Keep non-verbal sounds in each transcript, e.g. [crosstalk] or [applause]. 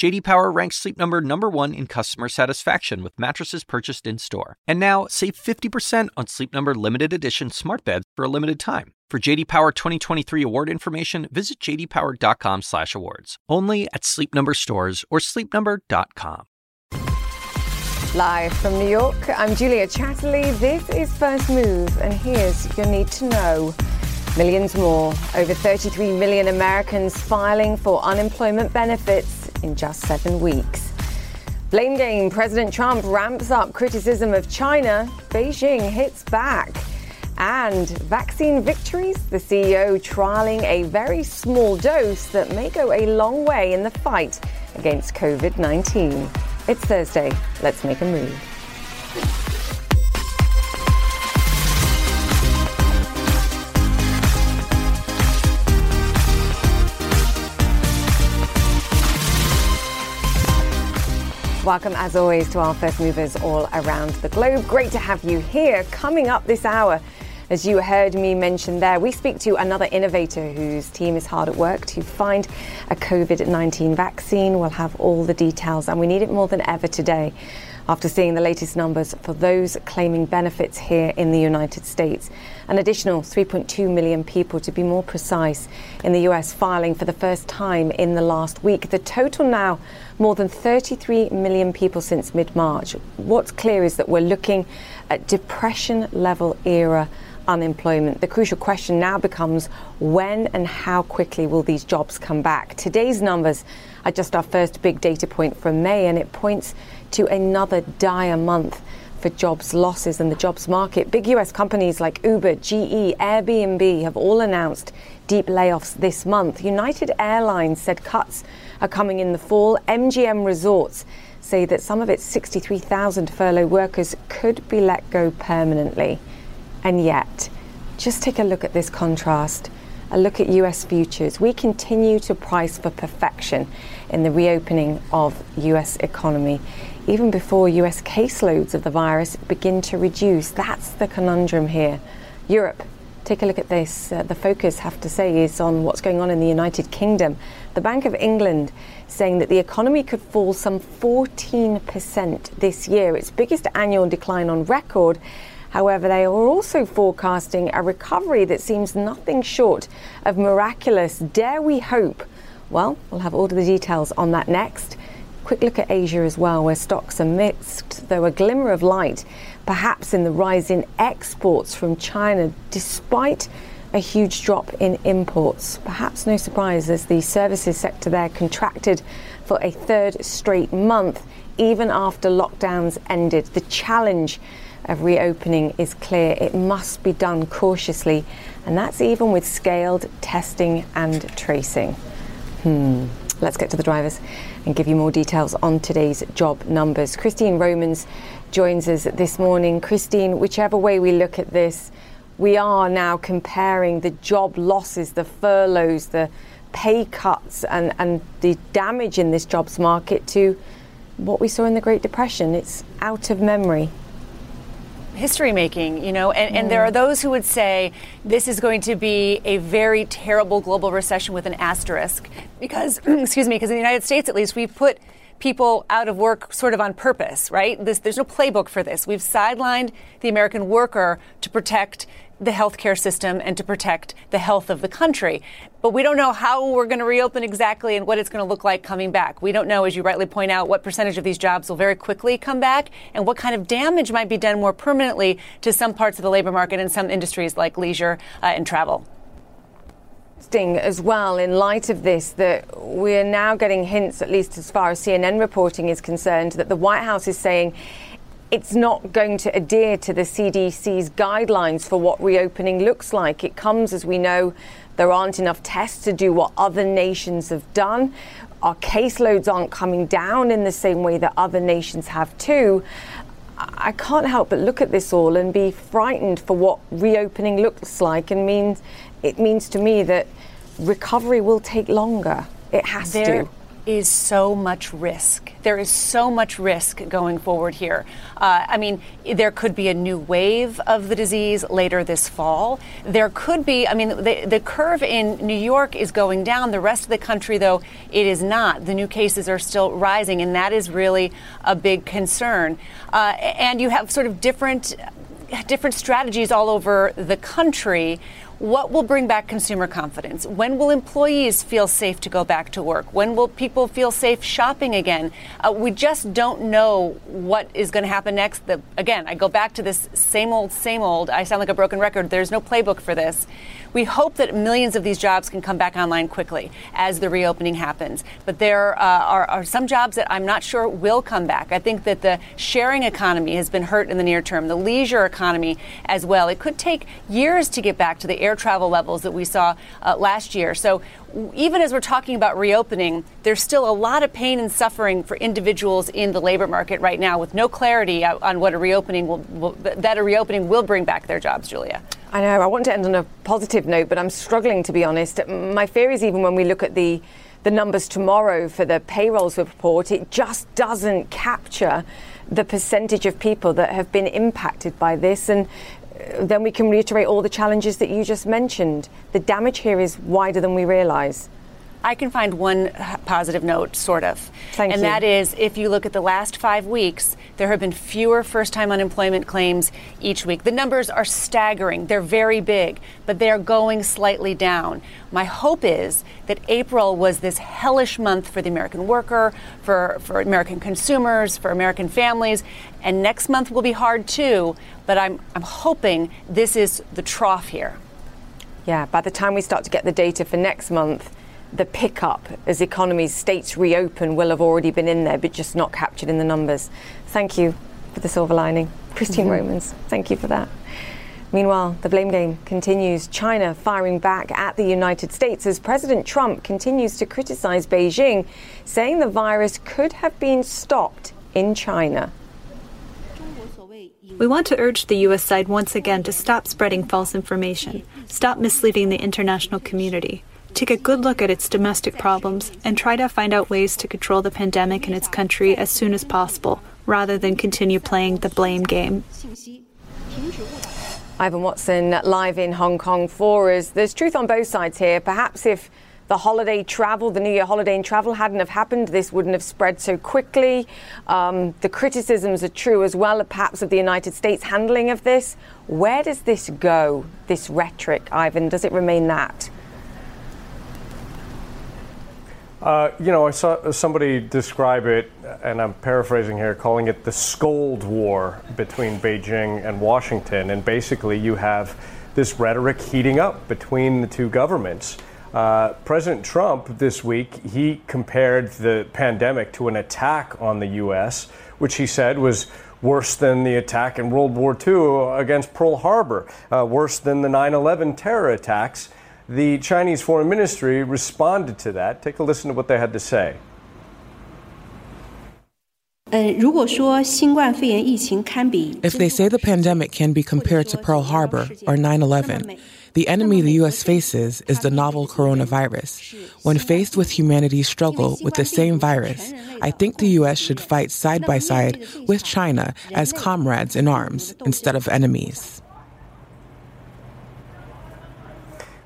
JD Power ranks Sleep Number number 1 in customer satisfaction with mattresses purchased in-store. And now, save 50% on Sleep Number limited edition smart beds for a limited time. For JD Power 2023 award information, visit jdpower.com/awards. Only at Sleep Number stores or sleepnumber.com. Live from New York, I'm Julia Chatterley. This is First Move, and here's your need to know. Millions more, over 33 million Americans filing for unemployment benefits in just seven weeks. Blame game President Trump ramps up criticism of China. Beijing hits back. And vaccine victories, the CEO trialing a very small dose that may go a long way in the fight against COVID 19. It's Thursday. Let's make a move. Welcome, as always, to our first movers all around the globe. Great to have you here. Coming up this hour, as you heard me mention there, we speak to another innovator whose team is hard at work to find a COVID 19 vaccine. We'll have all the details, and we need it more than ever today after seeing the latest numbers for those claiming benefits here in the United States. An additional 3.2 million people, to be more precise, in the US filing for the first time in the last week. The total now more than 33 million people since mid March. What's clear is that we're looking at depression level era unemployment. The crucial question now becomes when and how quickly will these jobs come back? Today's numbers are just our first big data point from May, and it points to another dire month for jobs losses in the jobs market. Big US companies like Uber, GE, Airbnb have all announced deep layoffs this month. United Airlines said cuts are coming in the fall. MGM Resorts say that some of its 63,000 furlough workers could be let go permanently. And yet, just take a look at this contrast. A look at US futures. We continue to price for perfection in the reopening of US economy even before US caseloads of the virus begin to reduce. That's the conundrum here. Europe, take a look at this. Uh, the focus, have to say, is on what's going on in the United Kingdom. The Bank of England saying that the economy could fall some 14% this year, its biggest annual decline on record. However, they are also forecasting a recovery that seems nothing short of miraculous. Dare we hope? Well, we'll have all the details on that next. Quick look at Asia as well, where stocks are mixed, though a glimmer of light perhaps in the rise in exports from China, despite a huge drop in imports. Perhaps no surprise as the services sector there contracted for a third straight month, even after lockdowns ended. The challenge of reopening is clear. It must be done cautiously, and that's even with scaled testing and tracing. Hmm. Let's get to the drivers and give you more details on today's job numbers. Christine Romans joins us this morning. Christine, whichever way we look at this, we are now comparing the job losses, the furloughs, the pay cuts, and, and the damage in this jobs market to what we saw in the Great Depression. It's out of memory history making, you know, and, and there are mm. those who would say this is going to be a very terrible global recession with an asterisk because, [clears throat] excuse me, because in the United States, at least, we've put people out of work sort of on purpose, right? This, there's no playbook for this. We've sidelined the American worker to protect the healthcare system and to protect the health of the country. But we don't know how we're going to reopen exactly and what it's going to look like coming back. We don't know, as you rightly point out, what percentage of these jobs will very quickly come back and what kind of damage might be done more permanently to some parts of the labor market and some industries like leisure uh, and travel as well in light of this that we're now getting hints, at least as far as CNN reporting is concerned, that the White House is saying it's not going to adhere to the CDC's guidelines for what reopening looks like. It comes, as we know, there aren't enough tests to do what other nations have done. Our caseloads aren't coming down in the same way that other nations have too. I can't help but look at this all and be frightened for what reopening looks like and means it means to me that recovery will take longer. It has there, to is so much risk. There is so much risk going forward here. Uh, I mean, there could be a new wave of the disease later this fall. There could be, I mean, the, the curve in New York is going down. The rest of the country, though, it is not. The new cases are still rising, and that is really a big concern. Uh, and you have sort of different different strategies all over the country what will bring back consumer confidence? When will employees feel safe to go back to work? When will people feel safe shopping again? Uh, we just don't know what is going to happen next. The, again, I go back to this same old, same old. I sound like a broken record. There's no playbook for this. We hope that millions of these jobs can come back online quickly as the reopening happens. But there uh, are, are, some jobs that I'm not sure will come back. I think that the sharing economy has been hurt in the near term, the leisure economy as well. It could take years to get back to the air travel levels that we saw uh, last year. So even as we're talking about reopening, there's still a lot of pain and suffering for individuals in the labor market right now with no clarity on what a reopening will, will that a reopening will bring back their jobs, Julia. I know. I want to end on a positive note, but I'm struggling to be honest. My fear is even when we look at the the numbers tomorrow for the payrolls report, it just doesn't capture the percentage of people that have been impacted by this. And uh, then we can reiterate all the challenges that you just mentioned. The damage here is wider than we realize. I can find one positive note, sort of. Thank and you. that is if you look at the last five weeks, there have been fewer first time unemployment claims each week. The numbers are staggering, they're very big, but they are going slightly down. My hope is that April was this hellish month for the American worker, for, for American consumers, for American families, and next month will be hard too, but I'm, I'm hoping this is the trough here. Yeah, by the time we start to get the data for next month, the pickup as economies, states reopen will have already been in there, but just not captured in the numbers. Thank you for the silver lining. Christine mm-hmm. Romans, thank you for that. Meanwhile, the blame game continues. China firing back at the United States as President Trump continues to criticize Beijing, saying the virus could have been stopped in China. We want to urge the U.S. side once again to stop spreading false information, stop misleading the international community take a good look at its domestic problems, and try to find out ways to control the pandemic in its country as soon as possible, rather than continue playing the blame game. Ivan Watson live in Hong Kong for us. There's truth on both sides here. Perhaps if the holiday travel, the New Year holiday and travel hadn't have happened, this wouldn't have spread so quickly. Um, the criticisms are true as well, perhaps, of the United States handling of this. Where does this go, this rhetoric, Ivan? Does it remain that? Uh, you know, I saw somebody describe it, and I'm paraphrasing here, calling it the scold war between Beijing and Washington. And basically, you have this rhetoric heating up between the two governments. Uh, President Trump this week, he compared the pandemic to an attack on the U.S., which he said was worse than the attack in World War II against Pearl Harbor, uh, worse than the 9 11 terror attacks. The Chinese Foreign Ministry responded to that. Take a listen to what they had to say. If they say the pandemic can be compared to Pearl Harbor or 9 11, the enemy the U.S. faces is the novel coronavirus. When faced with humanity's struggle with the same virus, I think the U.S. should fight side by side with China as comrades in arms instead of enemies.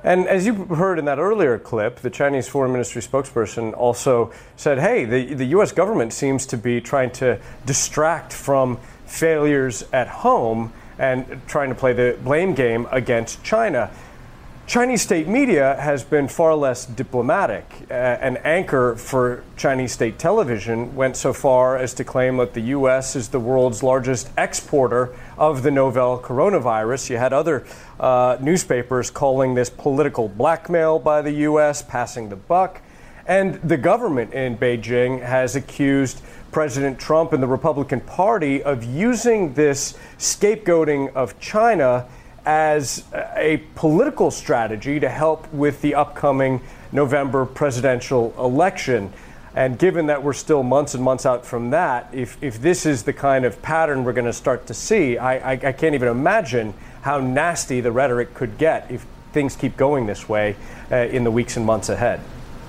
And as you heard in that earlier clip, the Chinese Foreign Ministry spokesperson also said, hey, the, the U.S. government seems to be trying to distract from failures at home and trying to play the blame game against China. Chinese state media has been far less diplomatic. Uh, an anchor for Chinese state television went so far as to claim that the U.S. is the world's largest exporter of the novel coronavirus. You had other uh, newspapers calling this political blackmail by the U.S., passing the buck. And the government in Beijing has accused President Trump and the Republican Party of using this scapegoating of China as a political strategy to help with the upcoming November presidential election. And given that we're still months and months out from that, if, if this is the kind of pattern we're going to start to see, I, I, I, can't even imagine how nasty the rhetoric could get if things keep going this way uh, in the weeks and months ahead.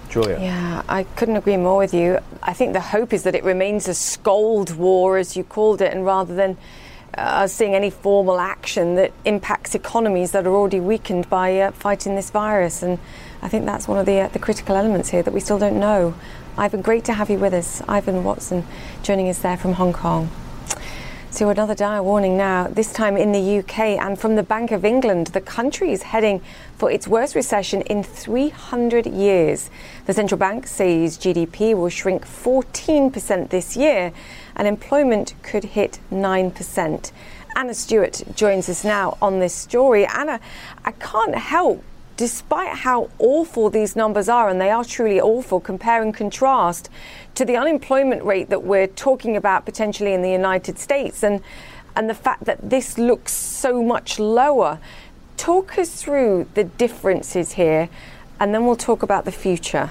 Julia. Yeah, I couldn't agree more with you. I think the hope is that it remains a scold war, as you called it, and rather than uh, seeing any formal action that impacts economies that are already weakened by uh, fighting this virus. And I think that's one of the, uh, the critical elements here that we still don't know. Ivan, great to have you with us. Ivan Watson joining us there from Hong Kong. To another dire warning now, this time in the UK and from the Bank of England. The country is heading for its worst recession in 300 years. The central bank says GDP will shrink 14% this year and employment could hit 9%. Anna Stewart joins us now on this story. Anna, I can't help despite how awful these numbers are, and they are truly awful, compare and contrast to the unemployment rate that we're talking about potentially in the United States and, and the fact that this looks so much lower. Talk us through the differences here, and then we'll talk about the future.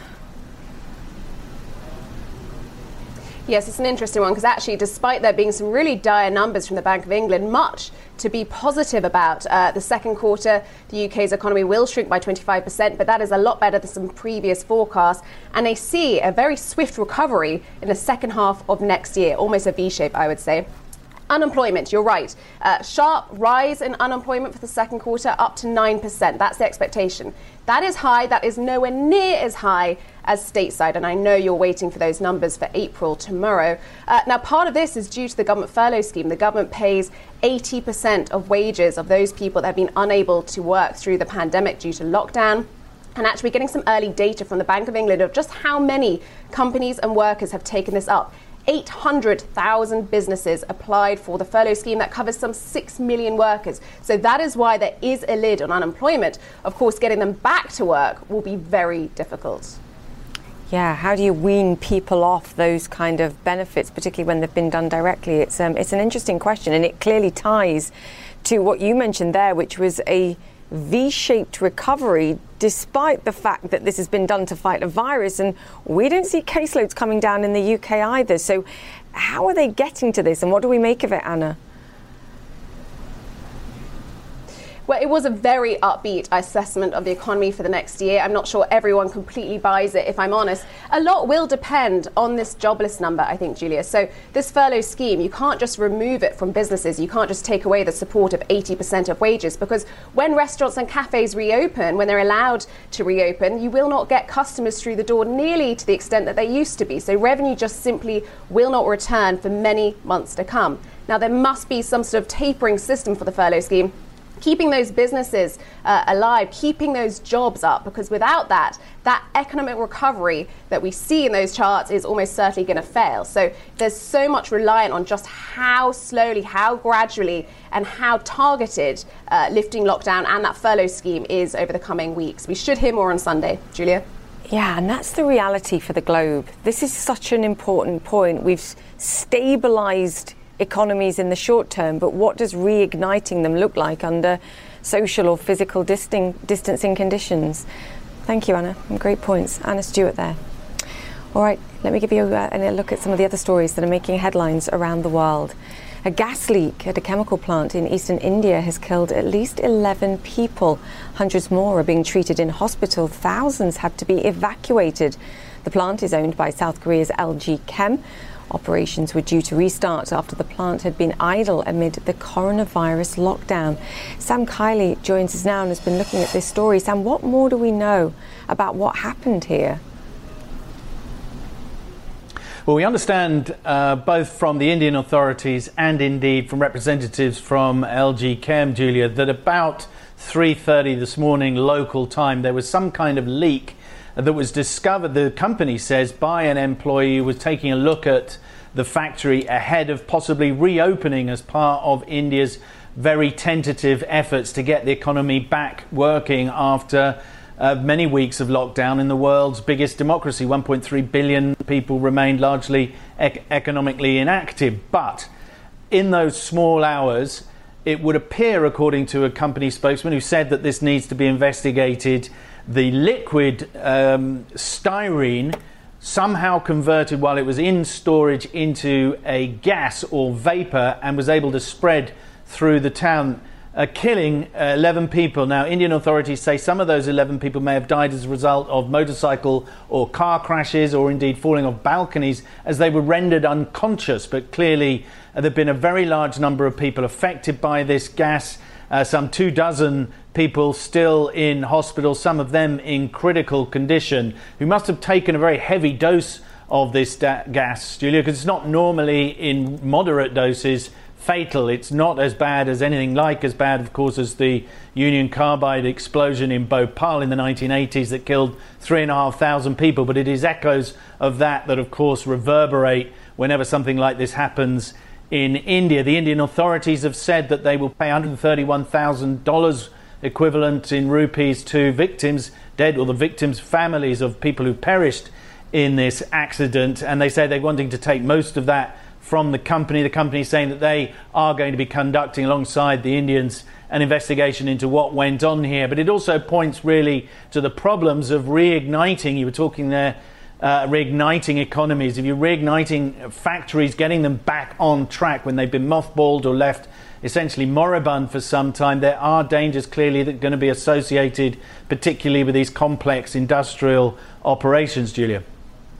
Yes, it's an interesting one because actually, despite there being some really dire numbers from the Bank of England, much to be positive about. Uh, the second quarter, the UK's economy will shrink by 25%, but that is a lot better than some previous forecasts. And they see a very swift recovery in the second half of next year, almost a V shape, I would say. Unemployment, you're right. Uh, sharp rise in unemployment for the second quarter, up to 9%. That's the expectation. That is high. That is nowhere near as high as stateside. And I know you're waiting for those numbers for April tomorrow. Uh, now, part of this is due to the government furlough scheme. The government pays 80% of wages of those people that have been unable to work through the pandemic due to lockdown and actually getting some early data from the Bank of England of just how many companies and workers have taken this up. 800,000 businesses applied for the furlough scheme that covers some 6 million workers. So that is why there is a lid on unemployment. Of course, getting them back to work will be very difficult. Yeah, how do you wean people off those kind of benefits, particularly when they've been done directly? It's um, it's an interesting question, and it clearly ties to what you mentioned there, which was a V shaped recovery, despite the fact that this has been done to fight a virus. And we don't see caseloads coming down in the UK either. So, how are they getting to this, and what do we make of it, Anna? Well, it was a very upbeat assessment of the economy for the next year. I'm not sure everyone completely buys it, if I'm honest. A lot will depend on this jobless number, I think, Julia. So, this furlough scheme, you can't just remove it from businesses. You can't just take away the support of 80% of wages because when restaurants and cafes reopen, when they're allowed to reopen, you will not get customers through the door nearly to the extent that they used to be. So, revenue just simply will not return for many months to come. Now, there must be some sort of tapering system for the furlough scheme keeping those businesses uh, alive, keeping those jobs up, because without that, that economic recovery that we see in those charts is almost certainly going to fail. So there's so much reliant on just how slowly, how gradually, and how targeted uh, lifting lockdown and that furlough scheme is over the coming weeks. We should hear more on Sunday. Julia? Yeah, and that's the reality for the globe. This is such an important point. We've stabilized economies in the short term, but what does reigniting them look like under social or physical distancing conditions? Thank you, Anna. Great points. Anna Stewart there. All right, let me give you a, a look at some of the other stories that are making headlines around the world. A gas leak at a chemical plant in eastern India has killed at least 11 people. Hundreds more are being treated in hospital. Thousands had to be evacuated. The plant is owned by South Korea's LG Chem. Operations were due to restart after the plant had been idle amid the coronavirus lockdown. Sam Kiley joins us now and has been looking at this story. Sam, what more do we know about what happened here? Well, we understand uh, both from the Indian authorities and indeed from representatives from LG Chem, Julia, that about 3:30 this morning local time there was some kind of leak that was discovered, the company says, by an employee who was taking a look at the factory ahead of possibly reopening as part of India's very tentative efforts to get the economy back working after uh, many weeks of lockdown in the world's biggest democracy. 1.3 billion people remained largely ec- economically inactive. But in those small hours, it would appear, according to a company spokesman who said that this needs to be investigated the liquid um, styrene somehow converted while it was in storage into a gas or vapor and was able to spread through the town. uh, killing uh, 11 people. Now, Indian authorities say some of those 11 people may have died as a result of motorcycle or car crashes or indeed falling off balconies as they were rendered unconscious. But clearly, uh, there have been a very large number of people affected by this gas. Uh, some two dozen people still in hospital, some of them in critical condition, who must have taken a very heavy dose of this da- gas, Julia, because it's not normally in moderate doses fatal. It's not as bad as anything like as bad, of course, as the Union Carbide explosion in Bhopal in the 1980s that killed three and a half thousand people. But it is echoes of that that, of course, reverberate whenever something like this happens in India. The Indian authorities have said that they will pay $131,000 equivalent in rupees to victims dead or the victims' families of people who perished in this accident. And they say they're wanting to take most of that from the company. The company is saying that they are going to be conducting, alongside the Indians, an investigation into what went on here. But it also points really to the problems of reigniting. You were talking there. Uh, reigniting economies, if you're reigniting factories, getting them back on track when they've been mothballed or left essentially moribund for some time, there are dangers clearly that are going to be associated, particularly with these complex industrial operations, Julia.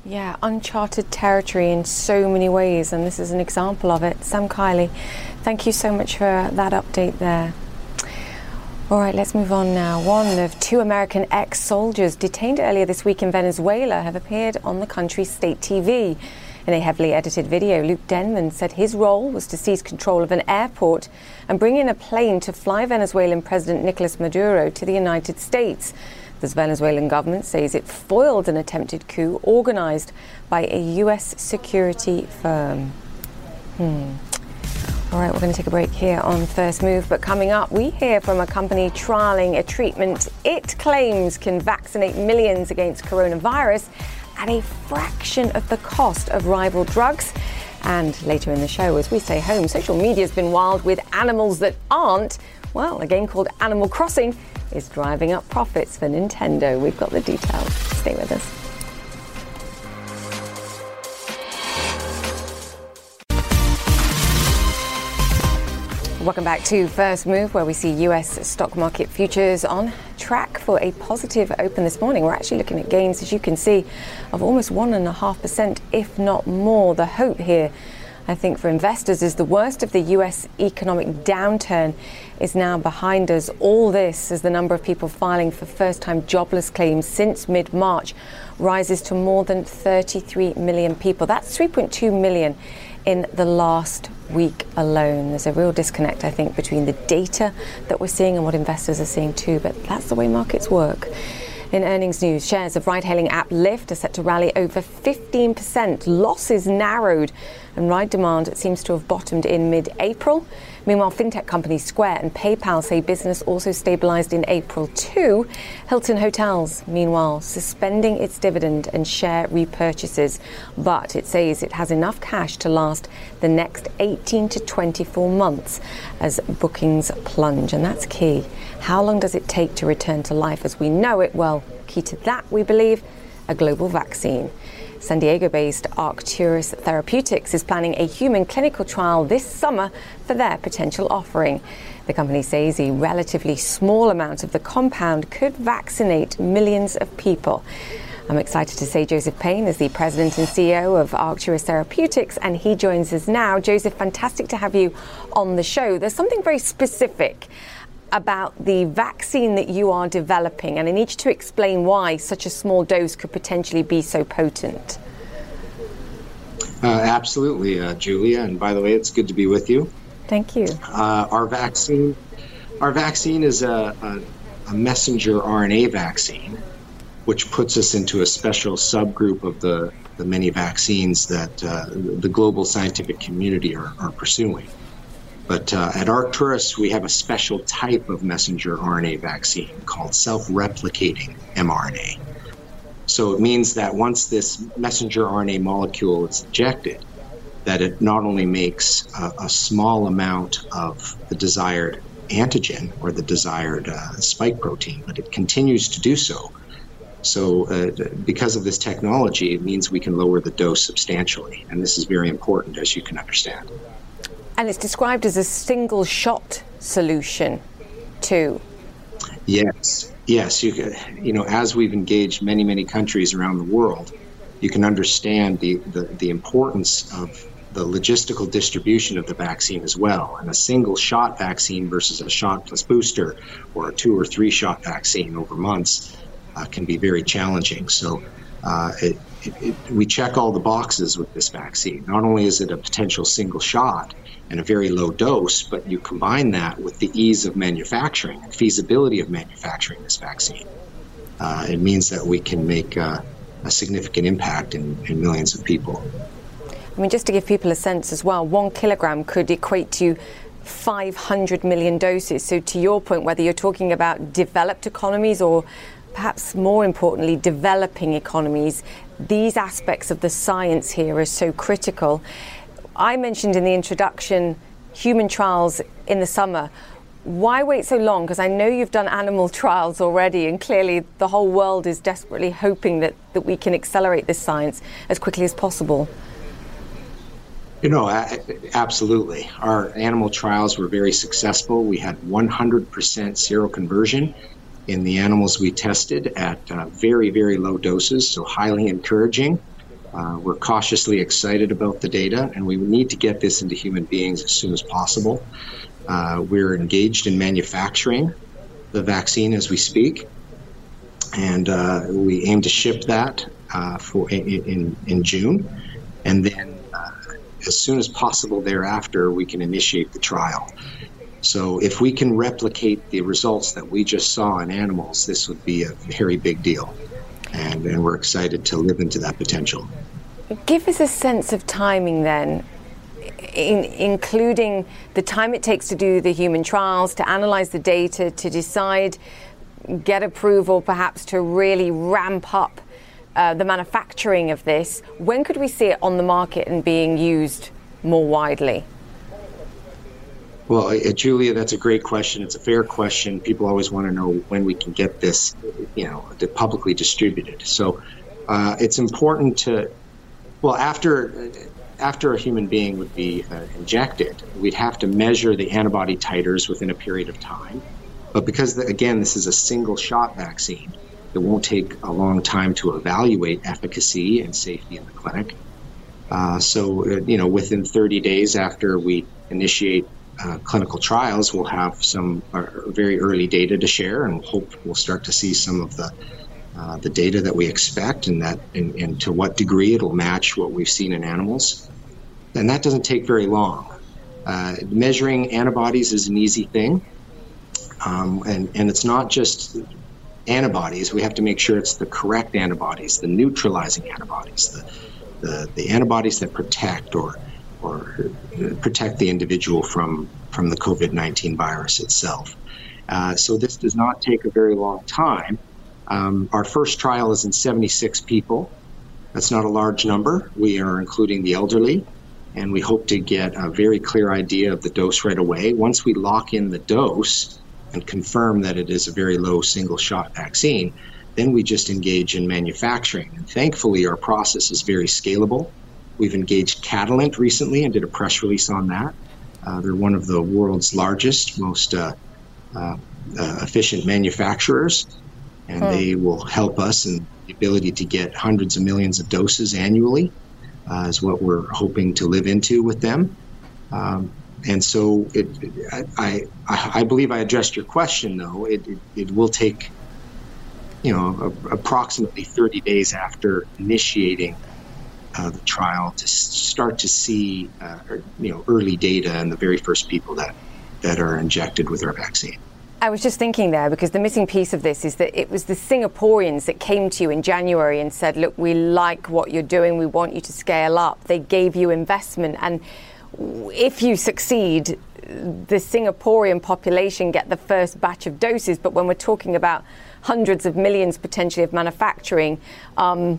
Yeah, uncharted territory in so many ways, and this is an example of it. Sam Kiley, thank you so much for that update there. All right, let's move on now. One of two American ex soldiers detained earlier this week in Venezuela have appeared on the country's state TV. In a heavily edited video, Luke Denman said his role was to seize control of an airport and bring in a plane to fly Venezuelan President Nicolas Maduro to the United States. The Venezuelan government says it foiled an attempted coup organized by a U.S. security firm. Hmm. All right, we're going to take a break here on First Move. But coming up, we hear from a company trialing a treatment it claims can vaccinate millions against coronavirus at a fraction of the cost of rival drugs. And later in the show, as we stay home, social media's been wild with animals that aren't. Well, a game called Animal Crossing is driving up profits for Nintendo. We've got the details. Stay with us. Welcome back to First Move, where we see US stock market futures on track for a positive open this morning. We're actually looking at gains, as you can see, of almost 1.5%, if not more. The hope here I think for investors is the worst of the US economic downturn is now behind us. All this as the number of people filing for first time jobless claims since mid March rises to more than 33 million people. That's 3.2 million in the last week alone. There's a real disconnect, I think, between the data that we're seeing and what investors are seeing too, but that's the way markets work. In earnings news, shares of ride hailing app Lyft are set to rally over 15%. Losses narrowed, and ride demand seems to have bottomed in mid April. Meanwhile, fintech companies Square and PayPal say business also stabilized in April too. Hilton Hotels, meanwhile, suspending its dividend and share repurchases, but it says it has enough cash to last the next 18 to 24 months as bookings plunge, and that's key. How long does it take to return to life as we know it? Well, key to that, we believe, a global vaccine. San Diego based Arcturus Therapeutics is planning a human clinical trial this summer for their potential offering. The company says a relatively small amount of the compound could vaccinate millions of people. I'm excited to say Joseph Payne is the president and CEO of Arcturus Therapeutics, and he joins us now. Joseph, fantastic to have you on the show. There's something very specific about the vaccine that you are developing, and I need you to explain why such a small dose could potentially be so potent. Uh, absolutely, uh, Julia. And by the way, it's good to be with you. Thank you. Uh, our vaccine, our vaccine is a, a, a, messenger RNA vaccine, which puts us into a special subgroup of the, the many vaccines that uh, the global scientific community are, are pursuing. But uh, at Arcturus, we have a special type of messenger RNA vaccine called self replicating mRNA. So it means that once this messenger RNA molecule is injected, that it not only makes a, a small amount of the desired antigen or the desired uh, spike protein, but it continues to do so. So, uh, because of this technology, it means we can lower the dose substantially. And this is very important, as you can understand. And it's described as a single shot solution, too. Yes, yes. You, you know, as we've engaged many, many countries around the world, you can understand the, the, the importance of the logistical distribution of the vaccine as well. And a single shot vaccine versus a shot plus booster or a two or three shot vaccine over months uh, can be very challenging. So uh, it, it, it, we check all the boxes with this vaccine. Not only is it a potential single shot and a very low dose, but you combine that with the ease of manufacturing and feasibility of manufacturing this vaccine. Uh, it means that we can make uh, a significant impact in, in millions of people. I mean, just to give people a sense as well, one kilogram could equate to 500 million doses. So, to your point, whether you're talking about developed economies or perhaps more importantly, developing economies, these aspects of the science here are so critical. I mentioned in the introduction human trials in the summer. Why wait so long? Because I know you've done animal [laughs] trials already, and clearly the whole world is desperately hoping that, that we can accelerate this science as quickly as possible. You know, absolutely. Our animal trials were very successful. We had 100% seroconversion in the animals we tested at uh, very, very low doses, so highly encouraging. Uh, we're cautiously excited about the data, and we need to get this into human beings as soon as possible. Uh, we're engaged in manufacturing the vaccine as we speak, and uh, we aim to ship that uh, for in, in, in June, and then as soon as possible thereafter, we can initiate the trial. So, if we can replicate the results that we just saw in animals, this would be a very big deal. And, and we're excited to live into that potential. Give us a sense of timing then, in, including the time it takes to do the human trials, to analyze the data, to decide, get approval, perhaps to really ramp up uh, the manufacturing of this, when could we see it on the market and being used more widely? Well, uh, Julia, that's a great question. It's a fair question. People always want to know when we can get this, you know, publicly distributed. So uh, it's important to, well, after after a human being would be uh, injected, we'd have to measure the antibody titers within a period of time. But because, the, again, this is a single shot vaccine, it won't take a long time to evaluate efficacy and safety in the clinic. Uh, so, uh, you know, within 30 days after we initiate uh, clinical trials, we'll have some uh, very early data to share, and hope we'll start to see some of the uh, the data that we expect, and that and, and, to what degree it'll match what we've seen in animals. And that doesn't take very long. Uh, measuring antibodies is an easy thing, um, and and it's not just antibodies, we have to make sure it's the correct antibodies, the neutralizing antibodies, the, the, the antibodies that protect or, or protect the individual from, from the COVID 19 virus itself. Uh, so this does not take a very long time. Um, our first trial is in 76 people. That's not a large number. We are including the elderly, and we hope to get a very clear idea of the dose right away. Once we lock in the dose, and confirm that it is a very low single shot vaccine, then we just engage in manufacturing. And thankfully, our process is very scalable. We've engaged Catalent recently and did a press release on that. Uh, they're one of the world's largest, most uh, uh, uh efficient manufacturers, and hmm. they will help us in the ability to get hundreds of millions of doses annually, uh, is what we're hoping to live into with them. Um, and so it, I, I, I believe I addressed your question, though. It, it, it will take, you know, a, approximately 30 days after initiating uh, the trial to start to see, uh, you know, early data and the very first people that, that are injected with our vaccine. I was just thinking there because the missing piece of this is that it was the Singaporeans that came to you in January and said, Look, we like what you're doing, we want you to scale up. They gave you investment. And if you succeed, the Singaporean population get the first batch of doses. But when we're talking about hundreds of millions potentially of manufacturing, um,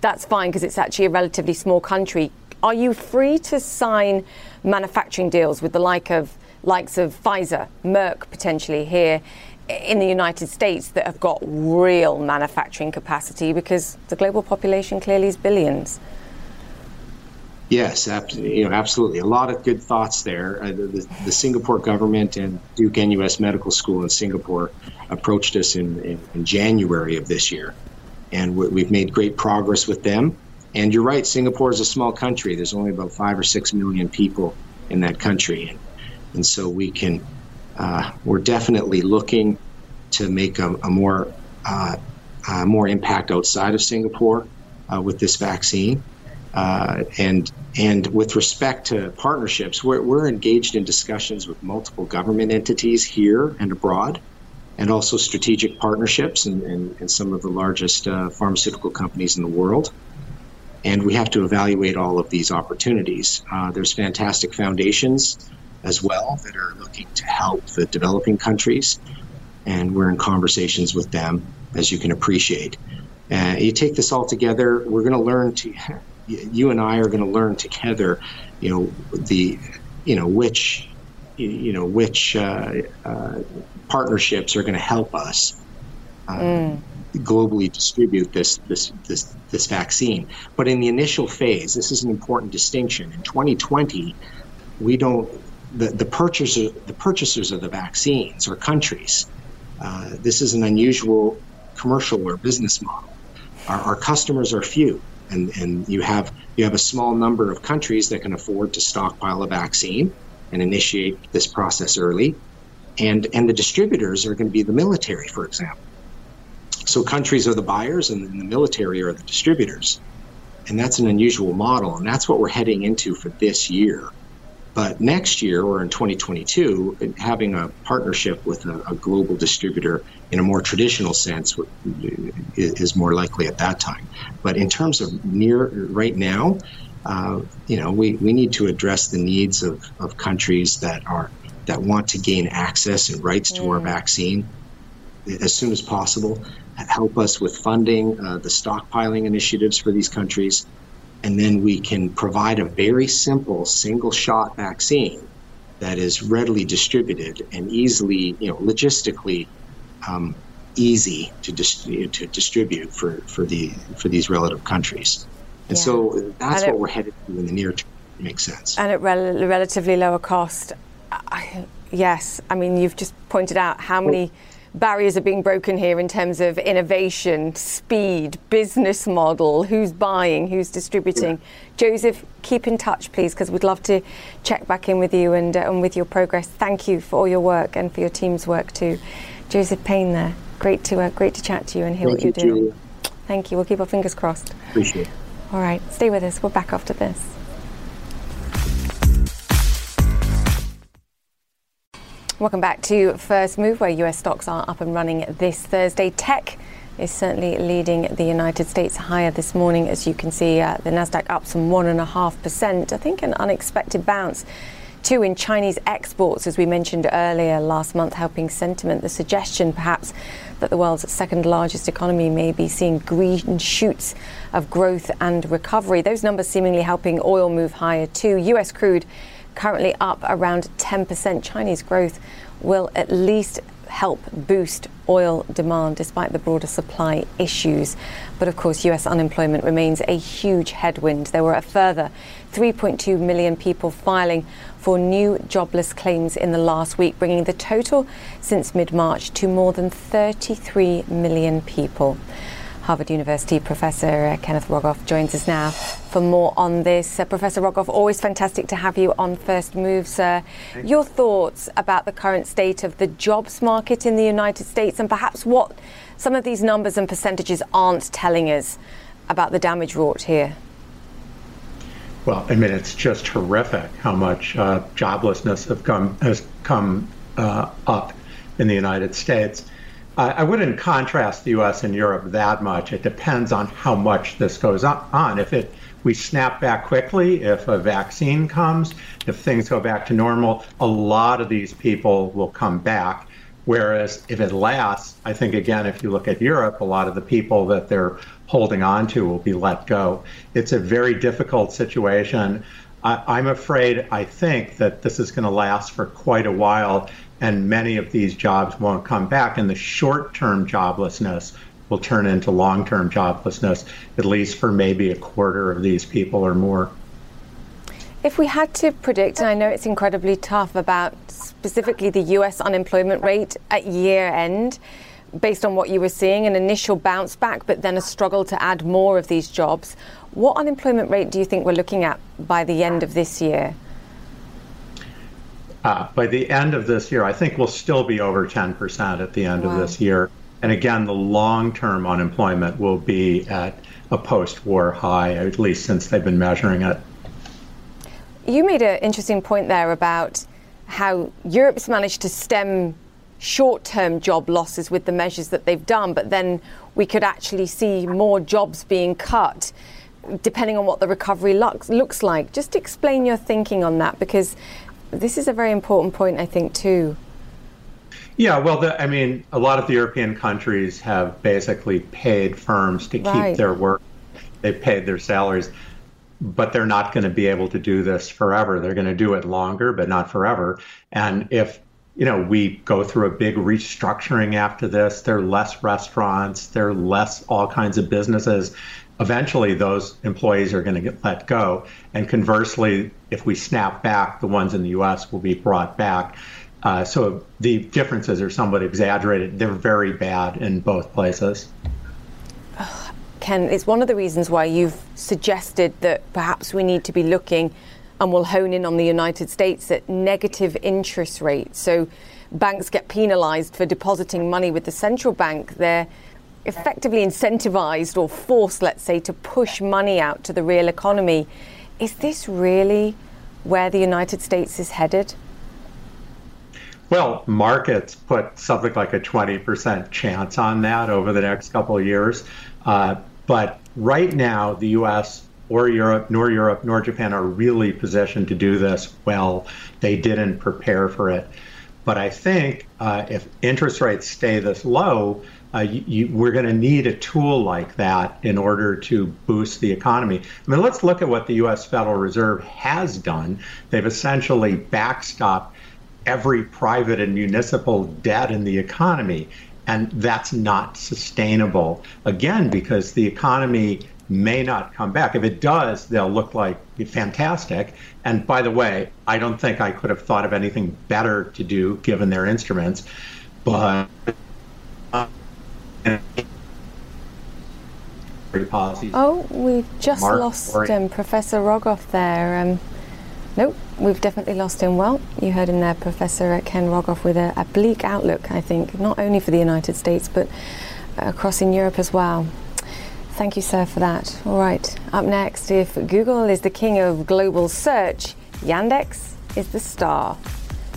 that's fine because it's actually a relatively small country. Are you free to sign manufacturing deals with the like of likes of Pfizer, Merck potentially here in the United States that have got real manufacturing capacity because the global population clearly is billions? Yes, you know, absolutely. A lot of good thoughts there. Uh, the, the, the, Singapore government and Duke NUS Medical School in Singapore approached us in, in, in January of this year, and we, have made great progress with them. And you're right, Singapore is a small country. There's only about five or six million people in that country, and, and so we can. Uh, we're definitely looking to make a, a more uh, uh, more impact outside of Singapore uh, with this vaccine. Uh, and and with respect to partnerships, we're, we're engaged in discussions with multiple government entities here and abroad, and also strategic partnerships and, and, and some of the largest uh, pharmaceutical companies in the world. And we have to evaluate all of these opportunities. Uh, there's fantastic foundations as well that are looking to help the developing countries, and we're in conversations with them, as you can appreciate. Uh, you take this all together, we're going to learn to [laughs] you and I are going to learn together, you know, the, you know, which, you know, which uh, uh, partnerships are going to help us uh, mm. globally distribute this, this, this, this vaccine. But in the initial phase, this is an important distinction. In 2020, we don't, the, the, purchaser, the purchasers of the vaccines are countries. Uh, this is an unusual commercial or business model. Our, our customers are few and and you have you have a small number of countries that can afford to stockpile a vaccine and initiate this process early, and and the distributors are going to be the military, for example. So countries are the buyers, and the military are the distributors, and that's an unusual model, and that's what we're heading into for this year. But next year or in 2022, having a partnership with a, a global distributor in a more traditional sense is more likely at that time. But in terms of near right now, uh, you know, we, we need to address the needs of, of countries that are that want to gain access and rights to our vaccine as soon as possible. Help us with funding uh, the stockpiling initiatives for these countries and then we can provide a very simple single shot vaccine that is readily distributed and easily, you know, logistically um, easy to, dis- to distribute for, for the for these relative countries. And yeah. so that's and what it, we're headed to in the near term. Makes sense. And at rel- relatively lower cost. I, yes, I mean you've just pointed out how many. Barriers are being broken here in terms of innovation, speed, business model, who's buying, who's distributing. Yeah. Joseph, keep in touch, please, because we'd love to check back in with you and, uh, and with your progress. Thank you for all your work and for your team's work too. Joseph Payne there. Great to, uh, great to chat to you and hear Thank what you're you, doing. Julia. Thank you. We'll keep our fingers crossed. Appreciate it. All right, stay with us. We're back after this. Welcome back to First Move, where US stocks are up and running this Thursday. Tech is certainly leading the United States higher this morning. As you can see, uh, the Nasdaq up some one and a half percent. I think an unexpected bounce. too in Chinese exports, as we mentioned earlier last month, helping sentiment. The suggestion, perhaps, that the world's second largest economy may be seeing green shoots of growth and recovery. Those numbers seemingly helping oil move higher too. US crude currently up around 10%. Chinese growth will at least help boost oil demand despite the broader supply issues. But of course, US unemployment remains a huge headwind. There were a further 3.2 million people filing for new jobless claims in the last week, bringing the total since mid March to more than 33 million people. Harvard University professor uh, Kenneth Rogoff joins us now for more on this. Uh, professor Rogoff, always fantastic to have you on First Move, sir. Your thoughts about the current state of the jobs market in the United States and perhaps what some of these numbers and percentages aren't telling us about the damage wrought here? Well, I mean, it's just horrific how much uh, joblessness have come, has come uh, up in the United States. I wouldn't contrast the U.S. and Europe that much. It depends on how much this goes on. If it we snap back quickly, if a vaccine comes, if things go back to normal, a lot of these people will come back. Whereas if it lasts, I think again, if you look at Europe, a lot of the people that they're holding on to will be let go. It's a very difficult situation. I, am afraid, I think that this is going to last for quite a while and many of these jobs won't come back. And the short term joblessness will turn into long term joblessness, at least for maybe a quarter of these people or more. If we had to predict, and I know it's incredibly tough about specifically the US unemployment rate at year end, based on what you were seeing, an initial bounce back, but then a struggle to add more of these jobs. What unemployment rate do you think we're looking at by the end of this year? Uh, by the end of this year, I think we'll still be over 10% at the end wow. of this year. And again, the long term unemployment will be at a post war high, at least since they've been measuring it. You made an interesting point there about how Europe's managed to stem short term job losses with the measures that they've done, but then we could actually see more jobs being cut depending on what the recovery looks, looks like. Just explain your thinking on that because this is a very important point, I think, too. Yeah, well, the, I mean, a lot of the European countries have basically paid firms to right. keep their work. They've paid their salaries but they're not going to be able to do this forever. They're going to do it longer, but not forever. And if you know we go through a big restructuring after this, there are less restaurants, there are less all kinds of businesses. Eventually, those employees are going to get let go. And conversely, if we snap back, the ones in the U.S. will be brought back. Uh, so the differences are somewhat exaggerated. They're very bad in both places. Ken, it's one of the reasons why you've suggested that perhaps we need to be looking, and we'll hone in on the United States, at negative interest rates. So banks get penalized for depositing money with the central bank. They're effectively incentivized or forced, let's say, to push money out to the real economy. Is this really where the United States is headed? Well, markets put something like a 20% chance on that over the next couple of years. Uh, but right now, the US or Europe, nor Europe, nor Japan are really positioned to do this well. They didn't prepare for it. But I think uh, if interest rates stay this low, uh, you, we're going to need a tool like that in order to boost the economy. I mean, let's look at what the U.S. Federal Reserve has done. They've essentially backstopped every private and municipal debt in the economy and that's not sustainable. Again, because the economy may not come back. If it does, they'll look like fantastic. And by the way, I don't think I could have thought of anything better to do given their instruments. But uh, Oh, we've just Mark lost um, Professor Rogoff there. Um, Nope, we've definitely lost him. Well, you heard him there, Professor Ken Rogoff, with a, a bleak outlook, I think, not only for the United States, but across in Europe as well. Thank you, sir, for that. All right, up next, if Google is the king of global search, Yandex is the star.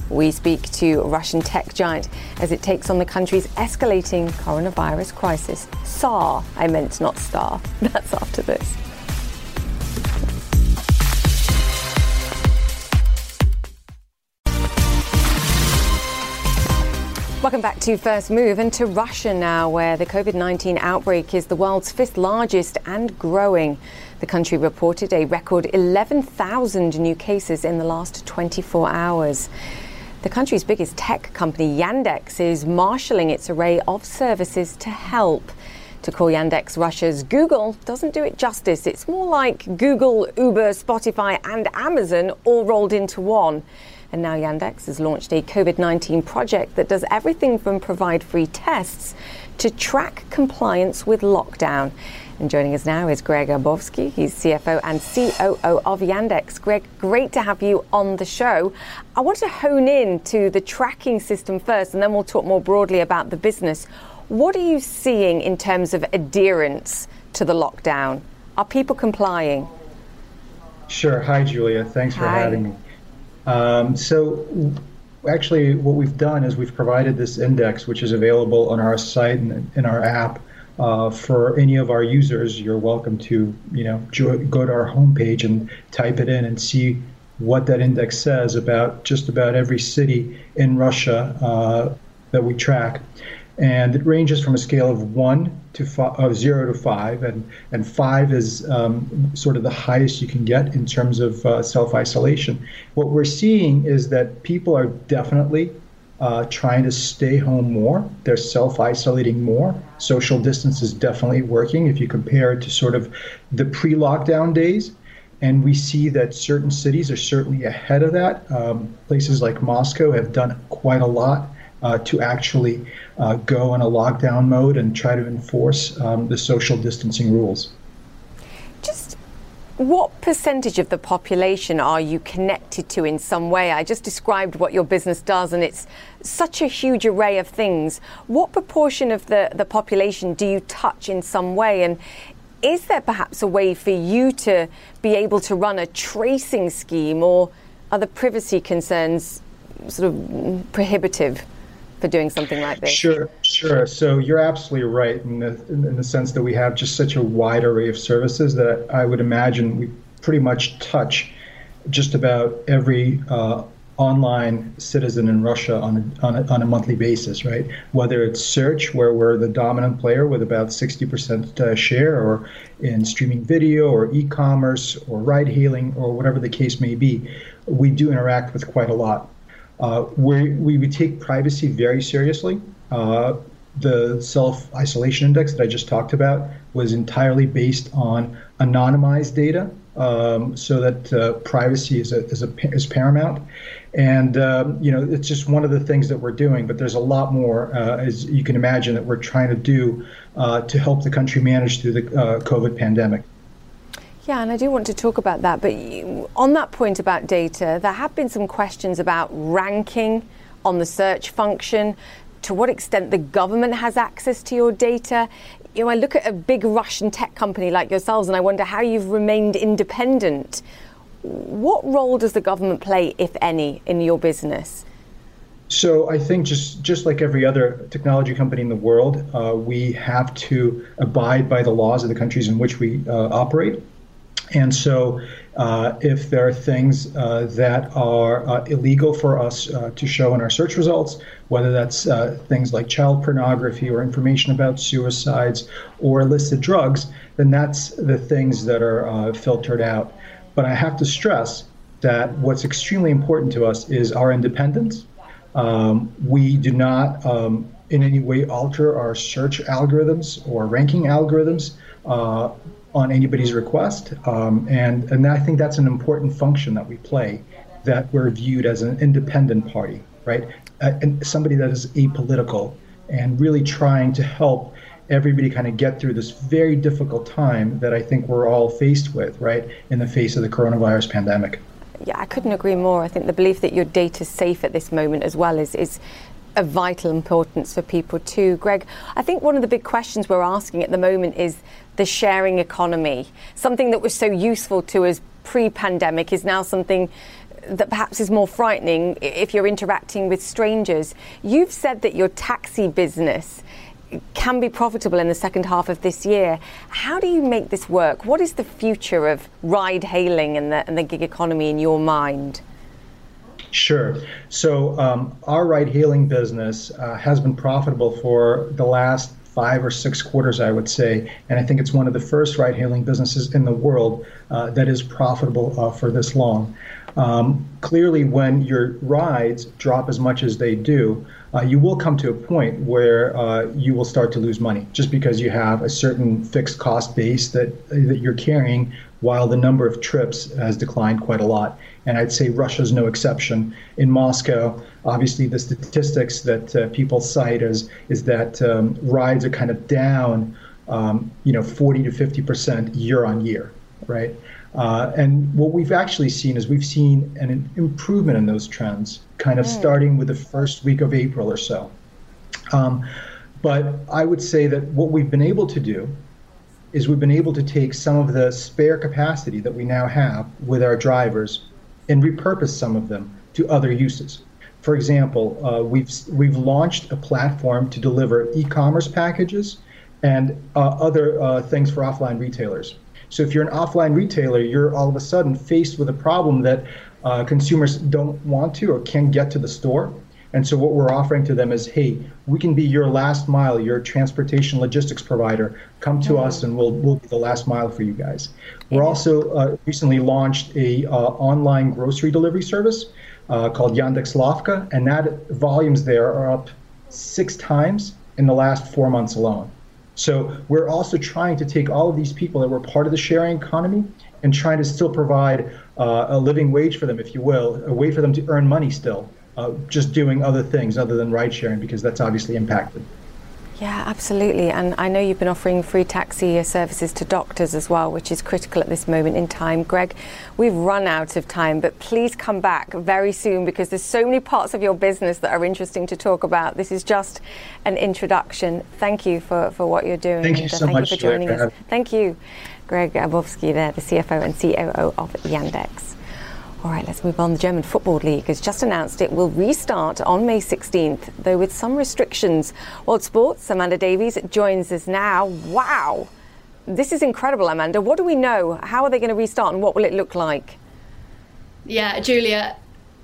We speak to Russian tech giant as it takes on the country's escalating coronavirus crisis. SAR, I meant not star. [laughs] That's after this. Welcome back to First Move and to Russia now, where the COVID 19 outbreak is the world's fifth largest and growing. The country reported a record 11,000 new cases in the last 24 hours. The country's biggest tech company, Yandex, is marshalling its array of services to help. To call Yandex Russia's Google doesn't do it justice. It's more like Google, Uber, Spotify, and Amazon all rolled into one. And now Yandex has launched a COVID 19 project that does everything from provide free tests to track compliance with lockdown. And joining us now is Greg Abovsky. He's CFO and COO of Yandex. Greg, great to have you on the show. I want to hone in to the tracking system first, and then we'll talk more broadly about the business. What are you seeing in terms of adherence to the lockdown? Are people complying? Sure. Hi, Julia. Thanks for Hi. having me. Um, so actually what we've done is we've provided this index, which is available on our site and in our app. Uh, for any of our users, you're welcome to, you know, go to our homepage and type it in and see what that index says about just about every city in Russia uh, that we track and it ranges from a scale of one to five, uh, zero to five, and and five is um, sort of the highest you can get in terms of uh, self isolation. What we're seeing is that people are definitely uh, trying to stay home more. They're self isolating more. Social distance is definitely working if you compare it to sort of the pre lockdown days. And we see that certain cities are certainly ahead of that. Um, places like Moscow have done quite a lot uh, to actually uh, go in a lockdown mode and try to enforce um, the social distancing rules. Just what percentage of the population are you connected to in some way? I just described what your business does, and it's such a huge array of things. What proportion of the, the population do you touch in some way? And is there perhaps a way for you to be able to run a tracing scheme, or are the privacy concerns sort of prohibitive? For doing something like this? Sure, sure. So you're absolutely right in the, in the sense that we have just such a wide array of services that I would imagine we pretty much touch just about every uh, online citizen in Russia on a, on, a, on a monthly basis, right? Whether it's search, where we're the dominant player with about 60% uh, share, or in streaming video, or e commerce, or ride hailing, or whatever the case may be, we do interact with quite a lot. Uh, we, we take privacy very seriously. Uh, the self isolation index that I just talked about was entirely based on anonymized data, um, so that uh, privacy is, a, is, a, is paramount. And um, you know, it's just one of the things that we're doing. But there's a lot more, uh, as you can imagine, that we're trying to do uh, to help the country manage through the uh, COVID pandemic. Yeah, and I do want to talk about that. But on that point about data, there have been some questions about ranking on the search function, to what extent the government has access to your data. You know, I look at a big Russian tech company like yourselves and I wonder how you've remained independent. What role does the government play, if any, in your business? So I think just just like every other technology company in the world, uh, we have to abide by the laws of the countries in which we uh, operate. And so, uh, if there are things uh, that are uh, illegal for us uh, to show in our search results, whether that's uh, things like child pornography or information about suicides or illicit drugs, then that's the things that are uh, filtered out. But I have to stress that what's extremely important to us is our independence. Um, we do not um, in any way alter our search algorithms or ranking algorithms on anybody's request. Um, and, and I think that's an important function that we play, that we're viewed as an independent party, right? Uh, and somebody that is apolitical and really trying to help everybody kind of get through this very difficult time that I think we're all faced with, right, in the face of the coronavirus pandemic. Yeah, I couldn't agree more. I think the belief that your data is safe at this moment as well is, is of vital importance for people too. Greg, I think one of the big questions we're asking at the moment is the sharing economy. Something that was so useful to us pre pandemic is now something that perhaps is more frightening if you're interacting with strangers. You've said that your taxi business can be profitable in the second half of this year. How do you make this work? What is the future of ride hailing and the, and the gig economy in your mind? Sure. So um, our ride hailing business uh, has been profitable for the last five or six quarters, I would say. And I think it's one of the first ride hailing businesses in the world uh, that is profitable uh, for this long. Um, clearly, when your rides drop as much as they do, uh, you will come to a point where uh, you will start to lose money just because you have a certain fixed cost base that, that you're carrying while the number of trips has declined quite a lot. And I'd say Russia's no exception. In Moscow, obviously, the statistics that uh, people cite is, is that um, rides are kind of down, um, you know, 40 to 50 percent year on year, right? Uh, and what we've actually seen is we've seen an improvement in those trends, kind of mm. starting with the first week of April or so. Um, but I would say that what we've been able to do is we've been able to take some of the spare capacity that we now have with our drivers and repurpose some of them to other uses. For example, uh, we've we've launched a platform to deliver e-commerce packages and uh, other uh, things for offline retailers. So if you're an offline retailer, you're all of a sudden faced with a problem that uh, consumers don't want to or can't get to the store. And so what we're offering to them is, hey, we can be your last mile, your transportation logistics provider. Come to mm-hmm. us, and we'll we'll be the last mile for you guys. We're also uh, recently launched a uh, online grocery delivery service uh, called Yandex Lavka, and that volumes there are up six times in the last four months alone. So we're also trying to take all of these people that were part of the sharing economy and trying to still provide uh, a living wage for them, if you will, a way for them to earn money still, uh, just doing other things other than ride sharing because that's obviously impacted. Yeah, absolutely. And I know you've been offering free taxi services to doctors as well, which is critical at this moment in time. Greg, we've run out of time, but please come back very soon because there's so many parts of your business that are interesting to talk about. This is just an introduction. Thank you for, for what you're doing. Thank you so thank much you for joining us. Thank you, Greg Abovsky there, the CFO and COO of Yandex. All right, let's move on. The German Football League has just announced it will restart on May 16th, though with some restrictions. World Sports, Amanda Davies joins us now. Wow! This is incredible, Amanda. What do we know? How are they going to restart and what will it look like? Yeah, Julia,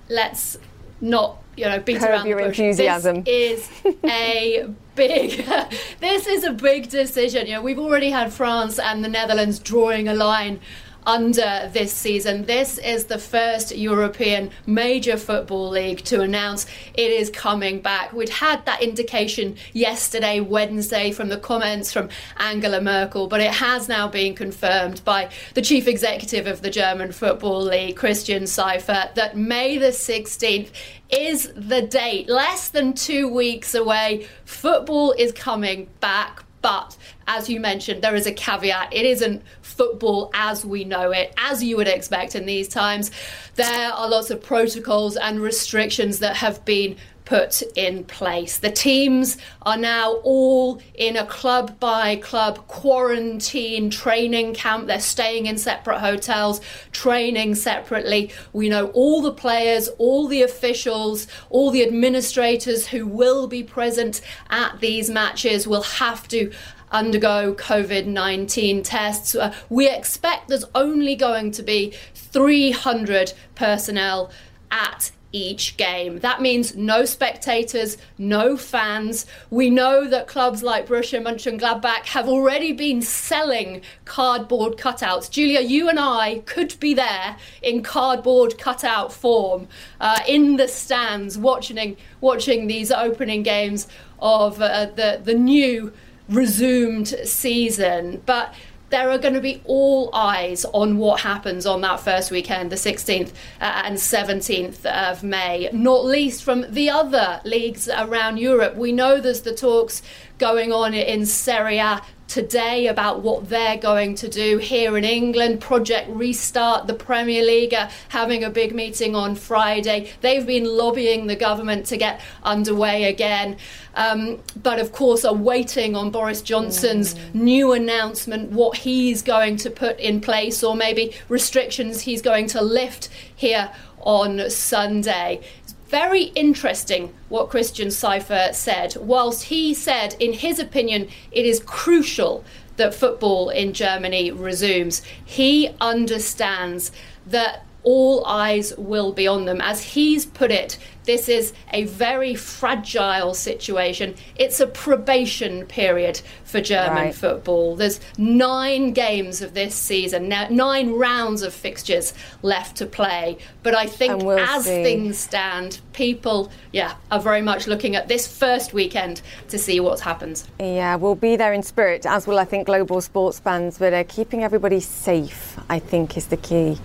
let's not you know beat Curb around your the bush. enthusiasm. This is a [laughs] big [laughs] this is a big decision. You know, we've already had France and the Netherlands drawing a line under this season. This is the first European major football league to announce it is coming back. We'd had that indication yesterday, Wednesday, from the comments from Angela Merkel, but it has now been confirmed by the chief executive of the German Football League, Christian Seifert, that May the 16th is the date. Less than two weeks away. Football is coming back. But as you mentioned, there is a caveat. It isn't football as we know it, as you would expect in these times. There are lots of protocols and restrictions that have been put in place. The teams are now all in a club by club quarantine training camp. They're staying in separate hotels, training separately. We know all the players, all the officials, all the administrators who will be present at these matches will have to undergo COVID 19 tests. Uh, we expect there's only going to be 300 personnel at each game. That means no spectators, no fans. We know that clubs like Borussia Mönchengladbach have already been selling cardboard cutouts. Julia, you and I could be there in cardboard cutout form uh, in the stands watching watching these opening games of uh, the the new resumed season. But there are going to be all eyes on what happens on that first weekend, the 16th uh, and 17th of May, not least from the other leagues around Europe. We know there's the talks going on in Serie A today about what they're going to do here in England. Project Restart, the Premier League, are having a big meeting on Friday. They've been lobbying the government to get underway again. Um, but of course, are waiting on Boris Johnson's mm. new announcement, what he's going to put in place, or maybe restrictions he's going to lift here on Sunday very interesting what Christian Seifert said. Whilst he said, in his opinion, it is crucial that football in Germany resumes, he understands that all eyes will be on them. As he's put it, this is a very fragile situation. It's a probation period for German right. football. There's nine games of this season, nine rounds of fixtures left to play. But I think we'll as see. things stand, people, yeah, are very much looking at this first weekend to see what happens. Yeah, we'll be there in spirit, as will I think global sports fans. But uh, keeping everybody safe, I think, is the key.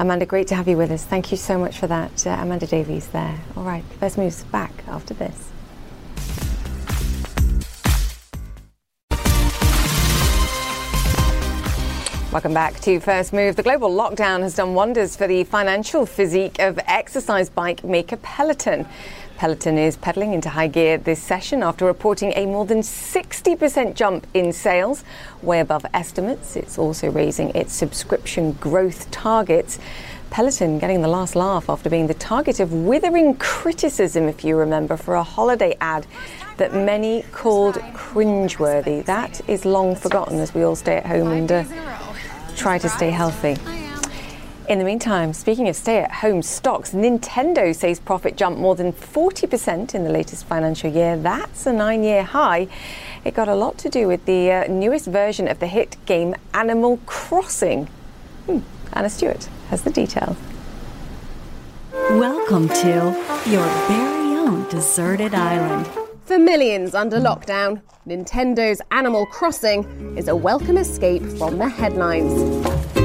Amanda, great to have you with us. Thank you so much for that. Uh, Amanda Davies there. All right, let's move back after this. Welcome back to First Move. The global lockdown has done wonders for the financial physique of exercise bike maker Peloton. Peloton is pedaling into high gear this session after reporting a more than 60% jump in sales, way above estimates. It's also raising its subscription growth targets. Peloton getting the last laugh after being the target of withering criticism, if you remember, for a holiday ad that many called cringeworthy. That is long forgotten as we all stay at home and uh, try to stay healthy. In the meantime, speaking of stay at home stocks, Nintendo says profit jumped more than 40% in the latest financial year. That's a nine year high. It got a lot to do with the uh, newest version of the hit game Animal Crossing. Hmm. Anna Stewart has the details. Welcome to your very own deserted island. For millions under lockdown, Nintendo's Animal Crossing is a welcome escape from the headlines.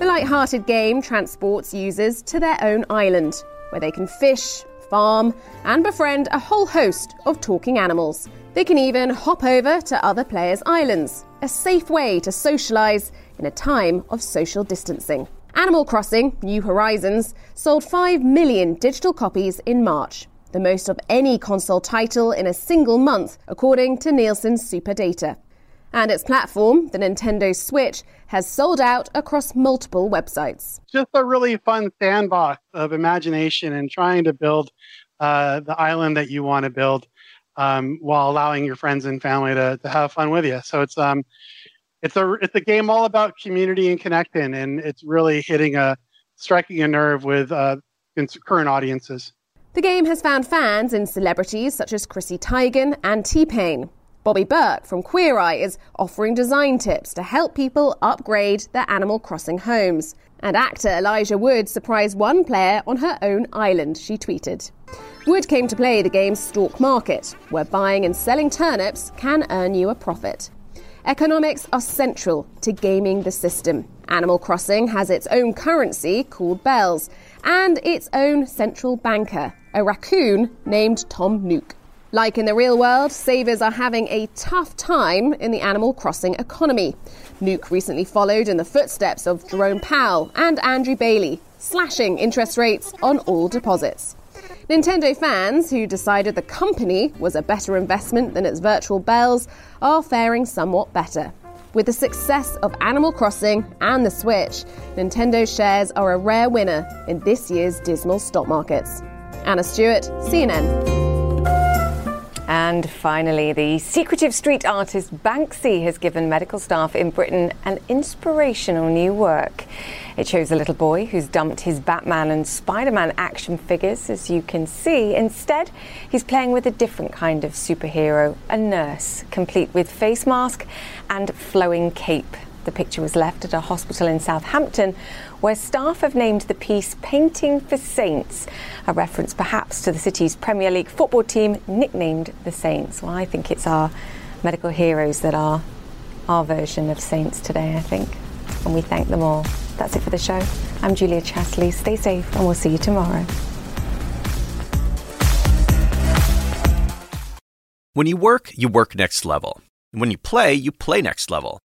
The light-hearted game transports users to their own island, where they can fish, farm, and befriend a whole host of talking animals. They can even hop over to other players' islands, a safe way to socialise in a time of social distancing. Animal Crossing New Horizons sold 5 million digital copies in March, the most of any console title in a single month, according to Nielsen's Super Data. And its platform, the Nintendo Switch, has sold out across multiple websites. Just a really fun sandbox of imagination and trying to build uh, the island that you want to build um, while allowing your friends and family to, to have fun with you. So it's um, it's a it's a game all about community and connecting, and it's really hitting a striking a nerve with uh, current audiences. The game has found fans in celebrities such as Chrissy Teigen and T Pain. Bobby Berk from Queer Eye is offering design tips to help people upgrade their Animal Crossing homes. And actor Elijah Wood surprised one player on her own island, she tweeted. Wood came to play the game's stock market, where buying and selling turnips can earn you a profit. Economics are central to gaming the system. Animal Crossing has its own currency called bells and its own central banker, a raccoon named Tom Nook. Like in the real world, savers are having a tough time in the Animal Crossing economy. Nook recently followed in the footsteps of Jerome Powell and Andrew Bailey, slashing interest rates on all deposits. Nintendo fans who decided the company was a better investment than its virtual bells are faring somewhat better. With the success of Animal Crossing and the Switch, Nintendo shares are a rare winner in this year's dismal stock markets. Anna Stewart, CNN. And finally, the secretive street artist Banksy has given medical staff in Britain an inspirational new work. It shows a little boy who's dumped his Batman and Spider Man action figures, as you can see. Instead, he's playing with a different kind of superhero, a nurse, complete with face mask and flowing cape. The picture was left at a hospital in Southampton where staff have named the piece Painting for Saints, a reference perhaps to the city's Premier League football team nicknamed the Saints. Well, I think it's our medical heroes that are our version of saints today, I think. And we thank them all. That's it for the show. I'm Julia Chatterley. Stay safe, and we'll see you tomorrow. When you work, you work next level. When you play, you play next level.